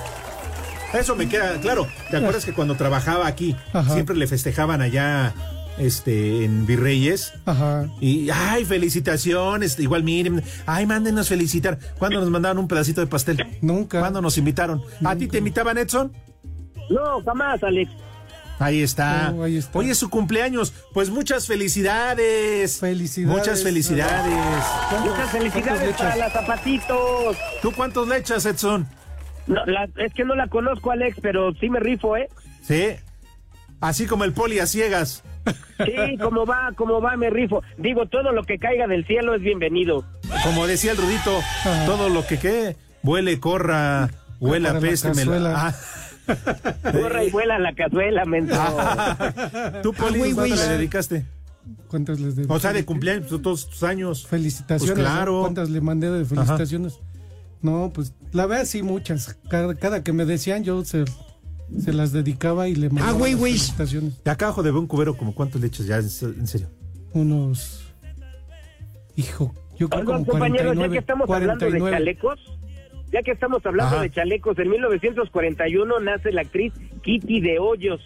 Eso me queda claro. ¿Te acuerdas que cuando trabajaba aquí Ajá. siempre le festejaban allá este en Virreyes? Ajá. Y ay, felicitaciones, igual miren, ay, mándenos felicitar. ¿Cuándo nos mandaban un pedacito de pastel? Nunca. ¿Cuándo nos invitaron? ¿A ti te invitaban, Edson? No, jamás, Alex. Ahí está. Oh, ahí está. Hoy es su cumpleaños. Pues muchas felicidades. Felicidades. Muchas felicidades. Muchas felicidades para las zapatitos. ¿Tú cuántos le echas, Edson? No, la- es que no la conozco, Alex, pero sí me rifo, ¿eh? Sí. Así como el poli a ciegas. Sí, como va, como va, me rifo. Digo, todo lo que caiga del cielo es bienvenido. Como decía el Rudito, todo lo que qué, vuele, corra, huela, peste, me la- cazuela. Ah. Corra y vuela la cazuela, menso. ¿Tú, Poli, Ah, cuánto güey. le dedicaste? ¿Cuántas les de O sea, de cumpleaños, pues, todos tus años. Felicitaciones. Pues claro. ¿no? ¿Cuántas le mandé de felicitaciones? No, pues la verdad sí, muchas. Cada, cada que me decían, yo se, se las dedicaba y le mandaba güey, las güey. felicitaciones. De acá abajo de un cubero, como cuántos le echas ya, en se- en serio. Unos. Hijo, yo creo como compañeros, ya 49. que estamos hablando de 49. chalecos, ya que estamos hablando Ajá. de chalecos, en 1941 nace la actriz Kitty de Hoyos,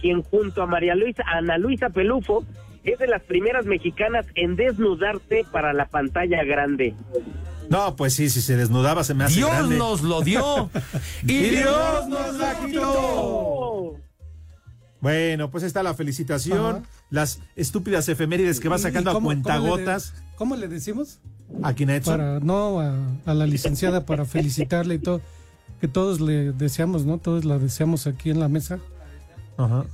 quien junto a María Luisa, Ana Luisa Pelufo, es de las primeras mexicanas en desnudarse para la pantalla grande. No, pues sí, si se desnudaba se me hace Dios grande. nos lo dio y, Y Dios nos la quitó. Bueno, pues está la felicitación, las estúpidas efemérides que va ¿Y- sacando a cuentagotas. ¿Cómo le, cómo le decimos? ¿A quién ha hecho? Para, no, a, a la licenciada para felicitarle y todo. Que todos le deseamos, ¿no? Todos la deseamos aquí en la mesa. Ajá.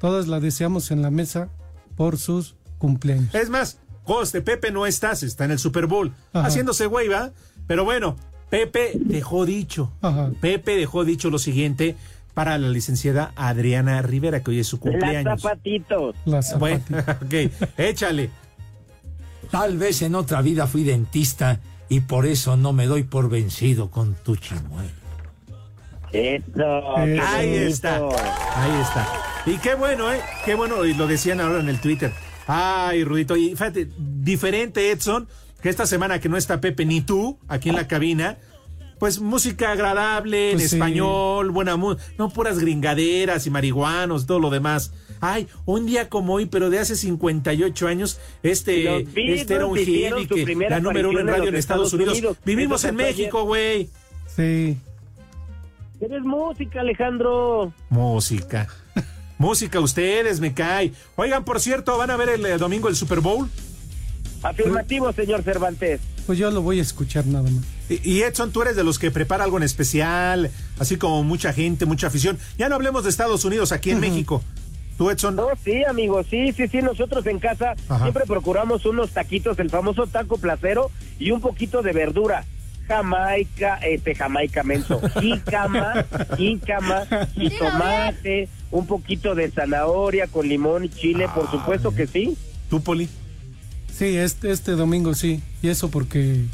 Todos la deseamos en la mesa por sus cumpleaños. Es más, coste, Pepe no estás, está en el Super Bowl, Ajá. haciéndose güey, ¿va? Pero bueno, Pepe dejó dicho. Ajá. Pepe dejó dicho lo siguiente para la licenciada Adriana Rivera, que hoy es su Las cumpleaños. zapatitos. Las Bueno, ok, échale. Tal vez en otra vida fui dentista y por eso no me doy por vencido con tu chimuelo. Eso. Ahí está, ahí está. Y qué bueno, ¿eh? Qué bueno, y lo decían ahora en el Twitter. Ay, Rudito, y fíjate, diferente Edson, que esta semana que no está Pepe ni tú aquí en la cabina, pues música agradable, en Pues sí. español, buena música, no puras gringaderas y marihuanos, todo lo demás. Ay, un día como hoy, pero de hace 58 años, este, este era un que la número uno en radio en Estados, Estados Unidos. Unidos. Vivimos en. México, güey. Sí. Eres música, Alejandro. Música. Música, ustedes, me cae. Oigan, por cierto, ¿van a ver el eh, domingo el Super Bowl? Afirmativo, señor Cervantes. Pues yo lo voy a escuchar nada más. Y, y Edson, tú eres de los que prepara algo en especial, así como mucha gente, mucha afición. Ya no hablemos de Estados Unidos, aquí en México. ¿Tú, Edson? No, sí, amigo, sí, sí, sí. Nosotros en casa Ajá. siempre procuramos unos taquitos, el famoso taco placero y un poquito de verdura. Jamaica, este, Jamaica menso, jícama, jícama, y tomate, un poquito de zanahoria con limón y chile, por supuesto que sí. ¿Tú, Poli? Sí, este, este domingo sí. Y eso porque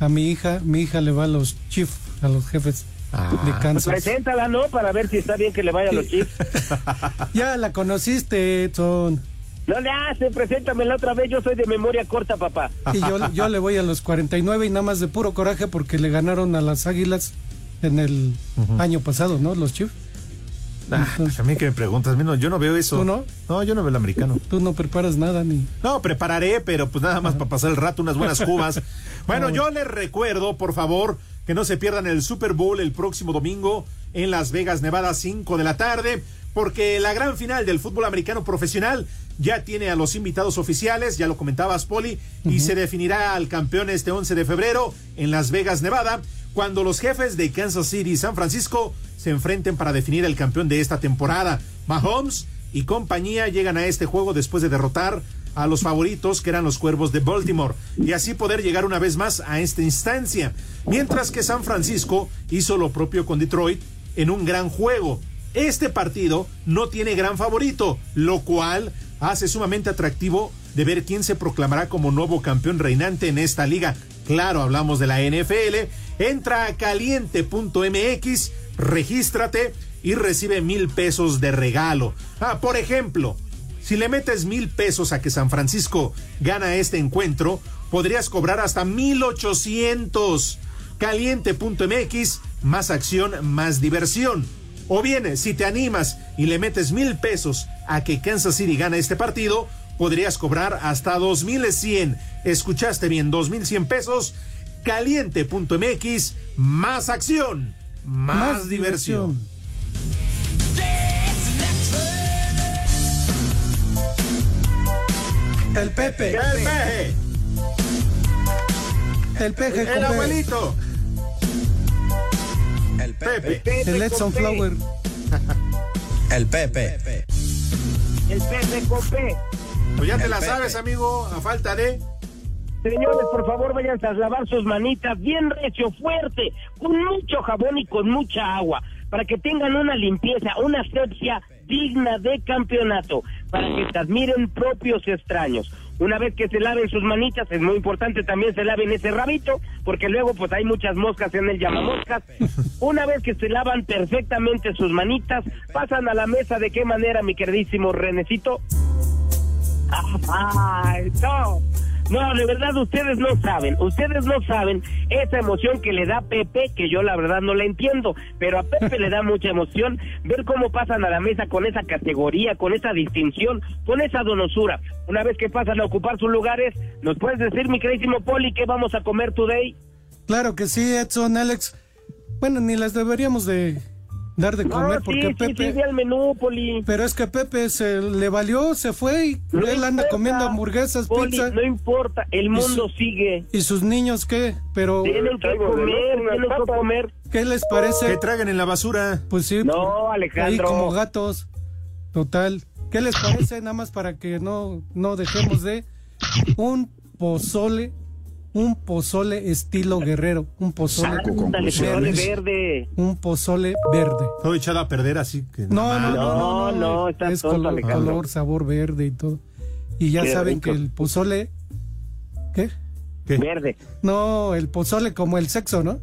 a mi hija, mi hija le va a los Chiefs, a los jefes de Pues Kansas. preséntala, ¿no? Para ver si está bien que le vaya a los chips. Ya la conociste, Edson. No le hace, preséntamela otra vez, yo soy de memoria corta, papá. Y yo, yo le voy a los 49 y nada más de puro coraje porque le ganaron a las Águilas en el año pasado, ¿no? Los Chiefs. Ah, pues a mí que me preguntas, no, yo no veo eso. ¿Tú no? No, yo no veo el americano. Tú no preparas nada ni. No, prepararé, pero pues nada más para pasar el rato, unas buenas cubas. Bueno, yo les recuerdo, por favor, que no se pierdan el Super Bowl el próximo domingo en Las Vegas, Nevada, 5 de la tarde, porque la gran final del fútbol americano profesional ya tiene a los invitados oficiales, ya lo comentabas, Poli, y se definirá al campeón este 11 de febrero en Las Vegas, Nevada, cuando los jefes de Kansas City y San Francisco se enfrenten para definir el campeón de esta temporada. Mahomes y compañía llegan a este juego después de derrotar a los favoritos que eran los Cuervos de Baltimore y así poder llegar una vez más a esta instancia. Mientras que San Francisco hizo lo propio con Detroit en un gran juego. Este partido no tiene gran favorito, lo cual hace sumamente atractivo de ver quién se proclamará como nuevo campeón reinante en esta liga. Claro, hablamos de la NFL. Entra a caliente.mx, regístrate y recibe mil pesos de regalo. Ah, por ejemplo, si le metes mil pesos a que San Francisco gana este encuentro, podrías cobrar hasta mil ochocientos. Caliente.mx, más acción, más diversión. O bien, si te animas y le metes mil pesos a que Kansas City gana este partido, podrías cobrar hasta dos mil cien. Escuchaste bien, dos mil cien pesos. Caliente.mx, más acción, más, Más diversión. El Pepe. El peje, El Peje. el con P. abuelito, El Pepe. Pepe. El Edson. Flower. El Pepe. El Pepe con P. Pues ya te El la Pepe. sabes, amigo, a falta de... Señores, por favor, vayan a lavar sus manitas bien recio, fuerte, con mucho jabón y con mucha agua, para que tengan una limpieza, una asepsia digna de campeonato, para que te admiren propios extraños. Una vez que se laven sus manitas, es muy importante también se laven ese rabito, porque luego pues hay muchas moscas en el llamamoscas. Una vez que se lavan perfectamente sus manitas, pasan a la mesa de qué manera, mi queridísimo Renecito. ¡Ay, no! No, de verdad ustedes no saben, ustedes no saben esa emoción que le da Pepe, que yo la verdad no la entiendo, pero a Pepe le da mucha emoción ver cómo pasan a la mesa con esa categoría, con esa distinción, con esa donosura. Una vez que pasan a ocupar sus lugares, ¿nos puedes decir, mi queridísimo Poli, qué vamos a comer today? Claro que sí, Edson, Alex. Bueno, ni las deberíamos de dar de comer no, porque sí, Pepe... Sí, sí, al menú, Poli. Pero es que Pepe se le valió, se fue y No él anda importa, comiendo hamburguesas, Poli, pizza. No importa, el mundo su- sigue. ¿Y sus niños qué? Pero... Tienen que comer, tienen que comer. ¿Qué les parece? Que tragan en la basura. Pues sí. No, Alejandro. Ahí como gatos. Total. ¿Qué les parece? Nada más para que no, no dejemos de un pozole, un pozole estilo guerrero, un pozole pozole verde. Un pozole verde. Todo echado a perder así que. No, no, no, no, no, No, no, estás es color, color, sabor verde y todo. Y ya Qué saben rico. que el pozole, ¿qué? Verde. No, el pozole como el sexo, ¿no?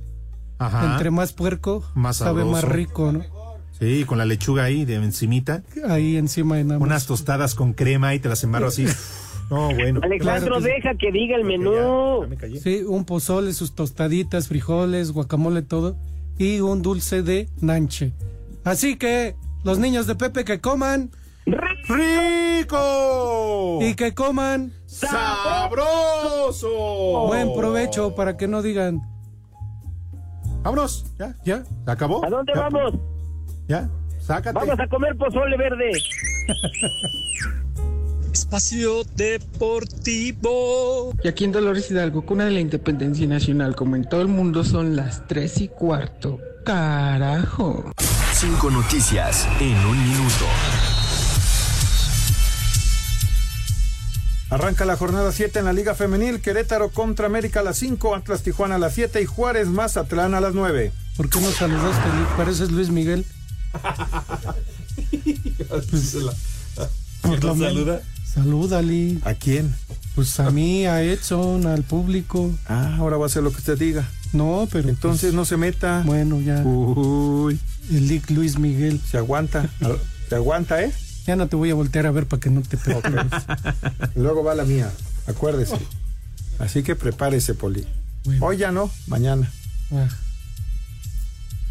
Ajá. Entre más puerco, Más sabe más rico, ¿no? Sí, con la lechuga ahí de encimita. Ahí encima de nada más. Unas tostadas con crema y te las embarro así. No, bueno. Alejandro, deja que diga el menú. Sí, un pozole, sus tostaditas, frijoles, guacamole, todo. Y un dulce de nanche. Así que, los niños de Pepe que coman. ¡Rico! Y que coman. ¡Sabroso! Buen provecho para que no digan. Vámonos, ya, ya. ¿Se acabó? ¿A dónde Ya. vamos? Ya, sácate. Vamos a comer pozole verde. Espacio Deportivo. Y aquí en Dolores Hidalgo, cuna de la independencia nacional, como en todo el mundo, son las tres y cuarto. Carajo. Cinco noticias en un minuto. Arranca la jornada 7 en la Liga Femenil. Querétaro contra América a las 5, Atlas Tijuana a las 7 y Juárez Mazatlán a las 9. ¿Por qué no saludaste? Luis? Pareces Luis Miguel. Por lo menos. Salúdale. ¿A quién? Pues a mí, a Edson, al público. Ah, ahora va a hacer lo que usted diga. No, pero. Entonces pues, no se meta. Bueno, ya. Uy. El Lick Luis Miguel. Se aguanta. Se aguanta, ¿eh? Ya no te voy a voltear a ver para que no te preocupes. Luego va la mía. Acuérdese. Así que prepárese, Poli. Hoy ya no, mañana. Ah,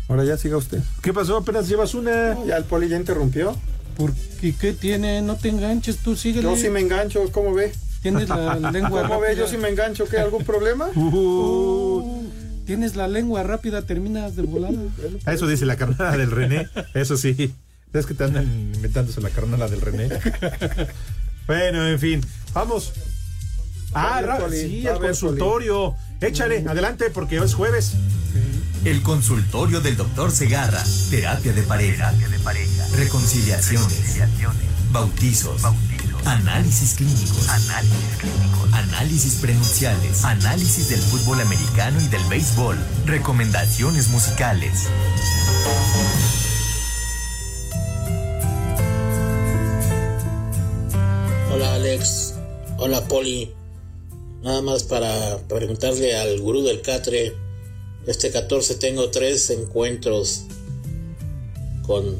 Ahora ya siga usted. ¿Qué pasó? Apenas llevas una. Ya el Poli ya interrumpió. ¿Por qué, qué tiene? No te enganches, tú síguele. Yo sí me engancho, ¿cómo ve? Tienes la lengua ¿Cómo ve? Yo sí me engancho, ¿qué? ¿Algún problema? Uh, tienes la lengua rápida, terminas de volada. Eso dice la carnada del René. Eso sí. Es que te andan inventándose la carnada del René. bueno, en fin. Vamos. Ah, sí, el consultorio. Échale, adelante, porque hoy es jueves. El consultorio del doctor Segarra. Terapia de pareja. Reconciliaciones. Bautizos. Análisis clínicos. Análisis prenupciales. Análisis del fútbol americano y del béisbol. Recomendaciones musicales. Hola Alex, hola Poli. Nada más para preguntarle al gurú del Catre. Este 14 tengo tres encuentros con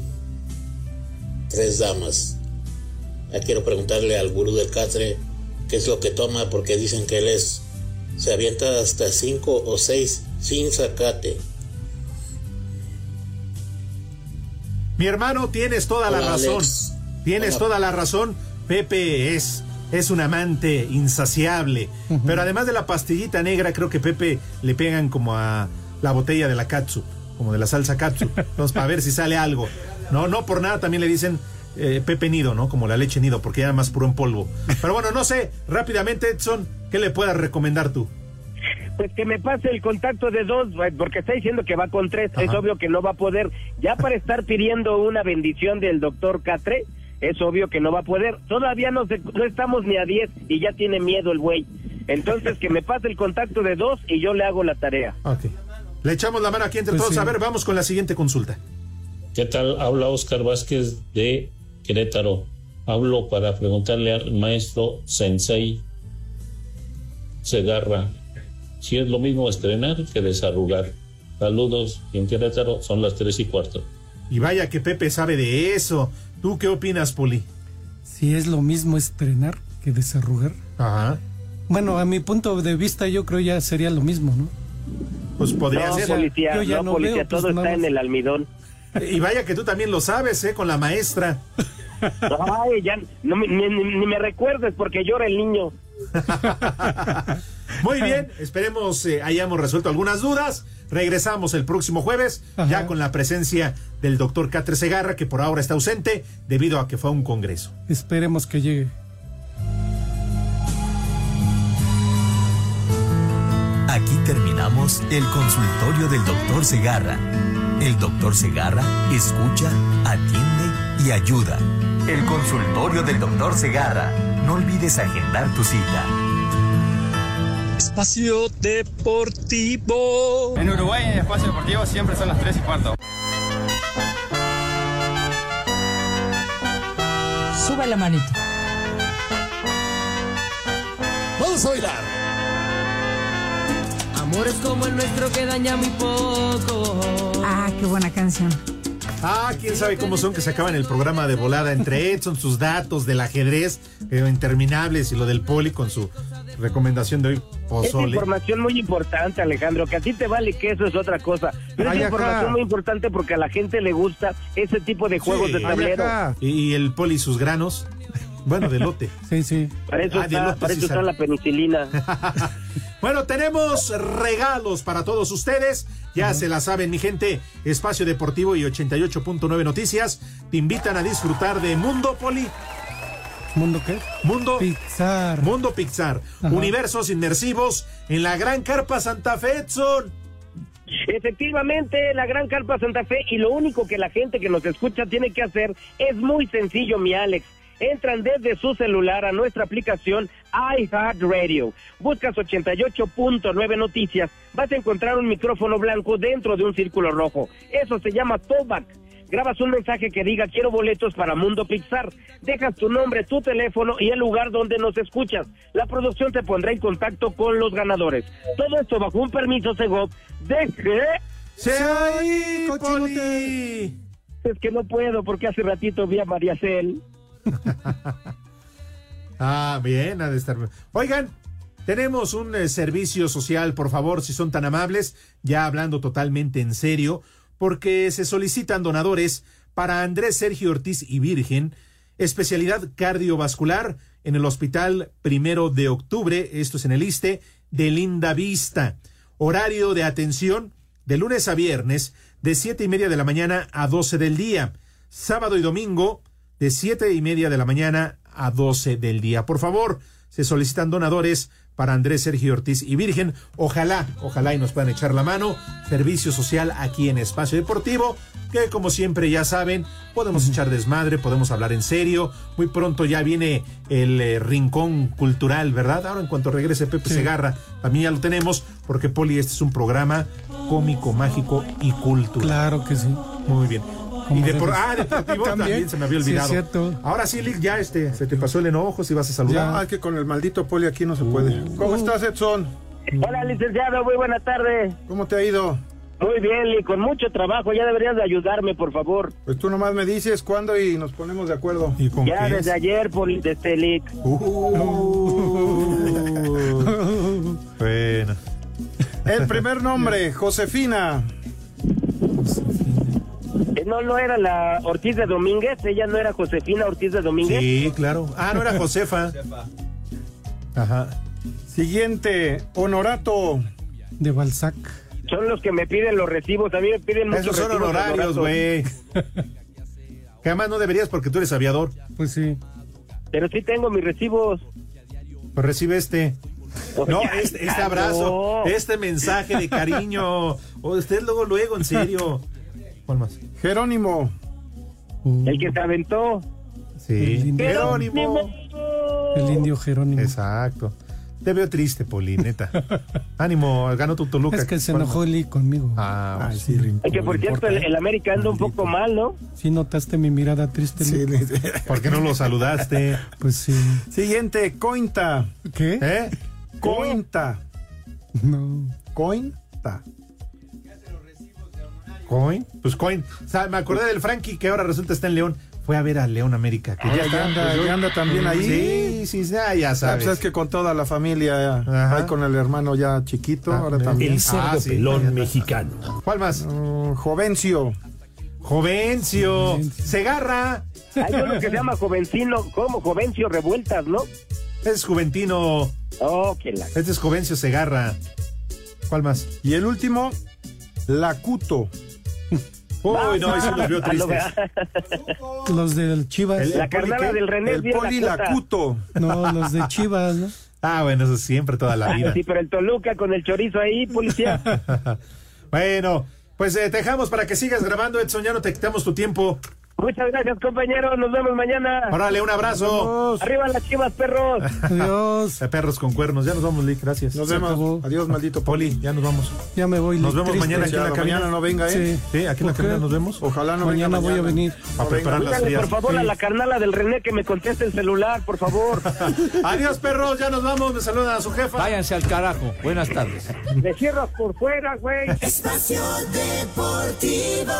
tres damas. Ya quiero preguntarle al gurú del Catre qué es lo que toma porque dicen que él es se avienta hasta cinco o seis sin sacate. Mi hermano, tienes toda la razón. Alex. Tienes Hola. toda la razón. Pepe es, es un amante insaciable. Pero además de la pastillita negra, creo que Pepe le pegan como a la botella de la katsu, como de la salsa katsu. Entonces, para ver si sale algo. No, no por nada también le dicen eh, Pepe Nido, ¿no? Como la leche nido, porque ya más puro en polvo. Pero bueno, no sé, rápidamente, Edson, ¿qué le puedas recomendar tú? Pues que me pase el contacto de dos, porque está diciendo que va con tres. Es obvio que no va a poder. Ya para estar pidiendo una bendición del doctor Catre, es obvio que no va a poder. Todavía no, se- no estamos ni a diez y ya tiene miedo el güey. Entonces que me pase el contacto de dos y yo le hago la tarea. Ok. Le echamos la mano aquí entre Pues todos. sí. A ver, vamos con la siguiente consulta. ¿Qué tal? Habla Oscar Vázquez de Querétaro. Hablo para preguntarle al maestro Sensei Segarra si es lo mismo estrenar que desarrugar. Saludos, y en Querétaro son las tres y cuarto. Y vaya que Pepe sabe de eso. ¿Tú qué opinas, Poli? Si es lo mismo estrenar que desarrugar. Ajá. Bueno, a mi punto de vista yo creo ya sería lo mismo, ¿no? Pues podría no, ser. policía, Yo ya no, no policía, veo, pues, todo nada está en el almidón. Y vaya que tú también lo sabes, ¿eh? Con la maestra. Ay, ya, no, me- ni, ni- ni me recuerdes porque llora el niño. Muy bien, esperemos eh, hayamos resuelto algunas dudas. Regresamos el próximo jueves, ya con la presencia del doctor Catre Segarra, que por ahora está ausente debido a que fue a un congreso. Esperemos que llegue. Aquí terminamos el consultorio del doctor Segarra. El doctor Segarra escucha, atiende y ayuda. El consultorio del doctor Segarra. No olvides agendar tu cita. Espacio Deportivo. En Uruguay, en el espacio deportivo, siempre son las 3 y cuarto. Sube la manito. Vamos a bailar. Amores como el nuestro que daña muy poco. Ah, qué buena canción. Ah, quién sabe cómo son que se acaban el programa de volada entre Edson, sus datos del ajedrez eh, interminables y lo del poli con su recomendación de hoy, Es pozole. información muy importante, Alejandro, que a ti te vale que eso es otra cosa. Pero Ay, es información muy importante porque a la gente le gusta ese tipo de juegos Sí. de tablero. Y, y el poli y sus granos. Bueno, de lote. Sí, sí. Para eso, Ah, está, lote para sí eso está la penicilina. Bueno, tenemos regalos para todos ustedes. Ya se la saben, mi gente. Espacio Deportivo y 88.9 Noticias te invitan a disfrutar de Mundo Poli. ¿Mundo qué? Mundo Pixar. Mundo Pixar. Ajá. Universos inmersivos en la Gran Carpa Santa Fe, Edson. Efectivamente, la Gran Carpa Santa Fe y lo único que la gente que nos escucha tiene que hacer es muy sencillo, mi Alex. Entran desde su celular a nuestra aplicación iHeartRadio. Buscas 88.9 noticias. Vas a encontrar un micrófono blanco dentro de un círculo rojo. Eso se llama Toback. Grabas un mensaje que diga quiero boletos para Mundo Pixar. Dejas tu nombre, tu teléfono y el lugar donde nos escuchas. La producción te pondrá en contacto con los ganadores. Todo esto bajo un permiso Segov de que... ¡Se ahí, Poli! Es que no puedo porque hace ratito vi a María Cel. Ah, bien, ha de estar. Oigan, tenemos un eh, servicio social, por favor, si son tan amables, ya hablando totalmente en serio, porque se solicitan donadores para Andrés Sergio Ortiz y Virgen, especialidad cardiovascular en el Hospital Primero de Octubre, esto es en el ISTE, de Linda Vista. Horario de atención de lunes a viernes, de siete y media de la mañana a 12 del día. Sábado y domingo, de siete y media de la mañana a 12 del día. Por favor, se solicitan donadores para Andrés Sergio Ortiz y Virgen. Ojalá, ojalá y nos puedan echar la mano. Servicio social aquí en Espacio Deportivo, que como siempre ya saben, podemos echar desmadre, podemos hablar en serio. Muy pronto ya viene el eh, rincón cultural, ¿verdad? Ahora en cuanto regrese Pepe Segarra, también ya lo tenemos, porque Poli, este es un programa cómico, mágico y cultural. Claro que sí. Muy bien. Y depor- ah, deportivo también, También. se me había Sí, es olvidado. cierto. Ahora sí, Lick, ya este, se te pasó el enojo, si vas a saludar. Ah, es que con el maldito poli aquí no se puede. ¿Cómo estás, Edson? Hola, licenciado, muy buena tarde. ¿Cómo te ha ido? Muy bien, Lee, con mucho trabajo. Ya deberías de ayudarme, por favor. Pues tú nomás me dices cuándo y nos ponemos de acuerdo. ¿Y con Ya desde ayer, por este Lick. Bueno. El primer nombre, Josefina. Eh, No, no era la Ortiz de Domínguez. Ella no era Josefina Ortiz de Domínguez. Sí, claro. Ah, no era Josefa. Ajá. Siguiente, Honorato. De Balzac. Son los que me piden los recibos. A mí me piden muchos Esos son recibos honorarios, güey. Que además no deberías porque tú eres aviador. Pues sí. Pero sí tengo mis recibos. Pues recibe este. No, Ya, este, este abrazo, no. este mensaje de cariño. O usted luego, luego, en serio. ¿Cuál más? Jerónimo. El que se aventó. Sí. Jerónimo. El indio Jerónimo. Exacto. Te veo triste, Poli, neta. Ánimo, ganó tu Toluca. Es que se ¿Cuál enojó más? Eli conmigo. Ah, Ay, sí. Es que por cierto, el, el América anda un poco mal, ¿no? Sí notaste mi mirada triste. Eli? ¿Por qué no lo saludaste? Pues sí. Siguiente, Cointa. ¿Qué? ¿Eh? Cointa. No. Cointa. ¿Coin? Pues Coin. O sea, me acordé del Frankie que ahora resulta está en León. fue a ver a León América. Que Ah, ya, ya está, anda- pues, ya anda también ahí. Sí, sí, ya, ya Ah, sabes. pues es que con toda la familia, ahí con el hermano ya chiquito, ahora también. El cerdo Ah, sí, pelón mexicano. ¿Cuál más? Mm, Jovencio. Jovencio. Segarra. Hay uno que se llama Jovencino, ¿cómo? Jovencio Revueltas, ¿no? Es Juventino. Oh, que la... Este es Jovencio Segarra. ¿Cuál más? Y el último, Lacuto. Uy, no, eso los vio tristes. Los del Chivas. El- La carnala qué? del René El Poli. Lacuto. No, los de Chivas, ¿no? Ah, bueno, eso siempre, toda la Ah, vida. sí, pero el Toluca con el chorizo ahí, policía. bueno, pues eh, te dejamos para que sigas grabando, Edson. Ya no te quitamos tu tiempo. Muchas gracias, compañeros. Nos vemos mañana. Órale, un abrazo. Arriba las chivas, perros. Adiós. Perros con cuernos. Ya nos vamos, Lick. Gracias. Nos vemos. Adiós, maldito Poli, ya nos vamos. Ya me voy. Nos Lick, vemos triste. mañana aquí en la cabina. mañana no venga, ¿eh? Sí. Sí, aquí en la ¿Por cabina nos vemos. Ojalá no Mañana venga voy a venir. Para preparar las Dígale, frías. por favor, a la carnala del René que me conteste el celular, por favor. Adiós, perros. Ya nos vamos. Me saluda a su jefa. Váyanse al carajo. Buenas tardes. Me cierras por fuera, güey. Espacio Deportivo.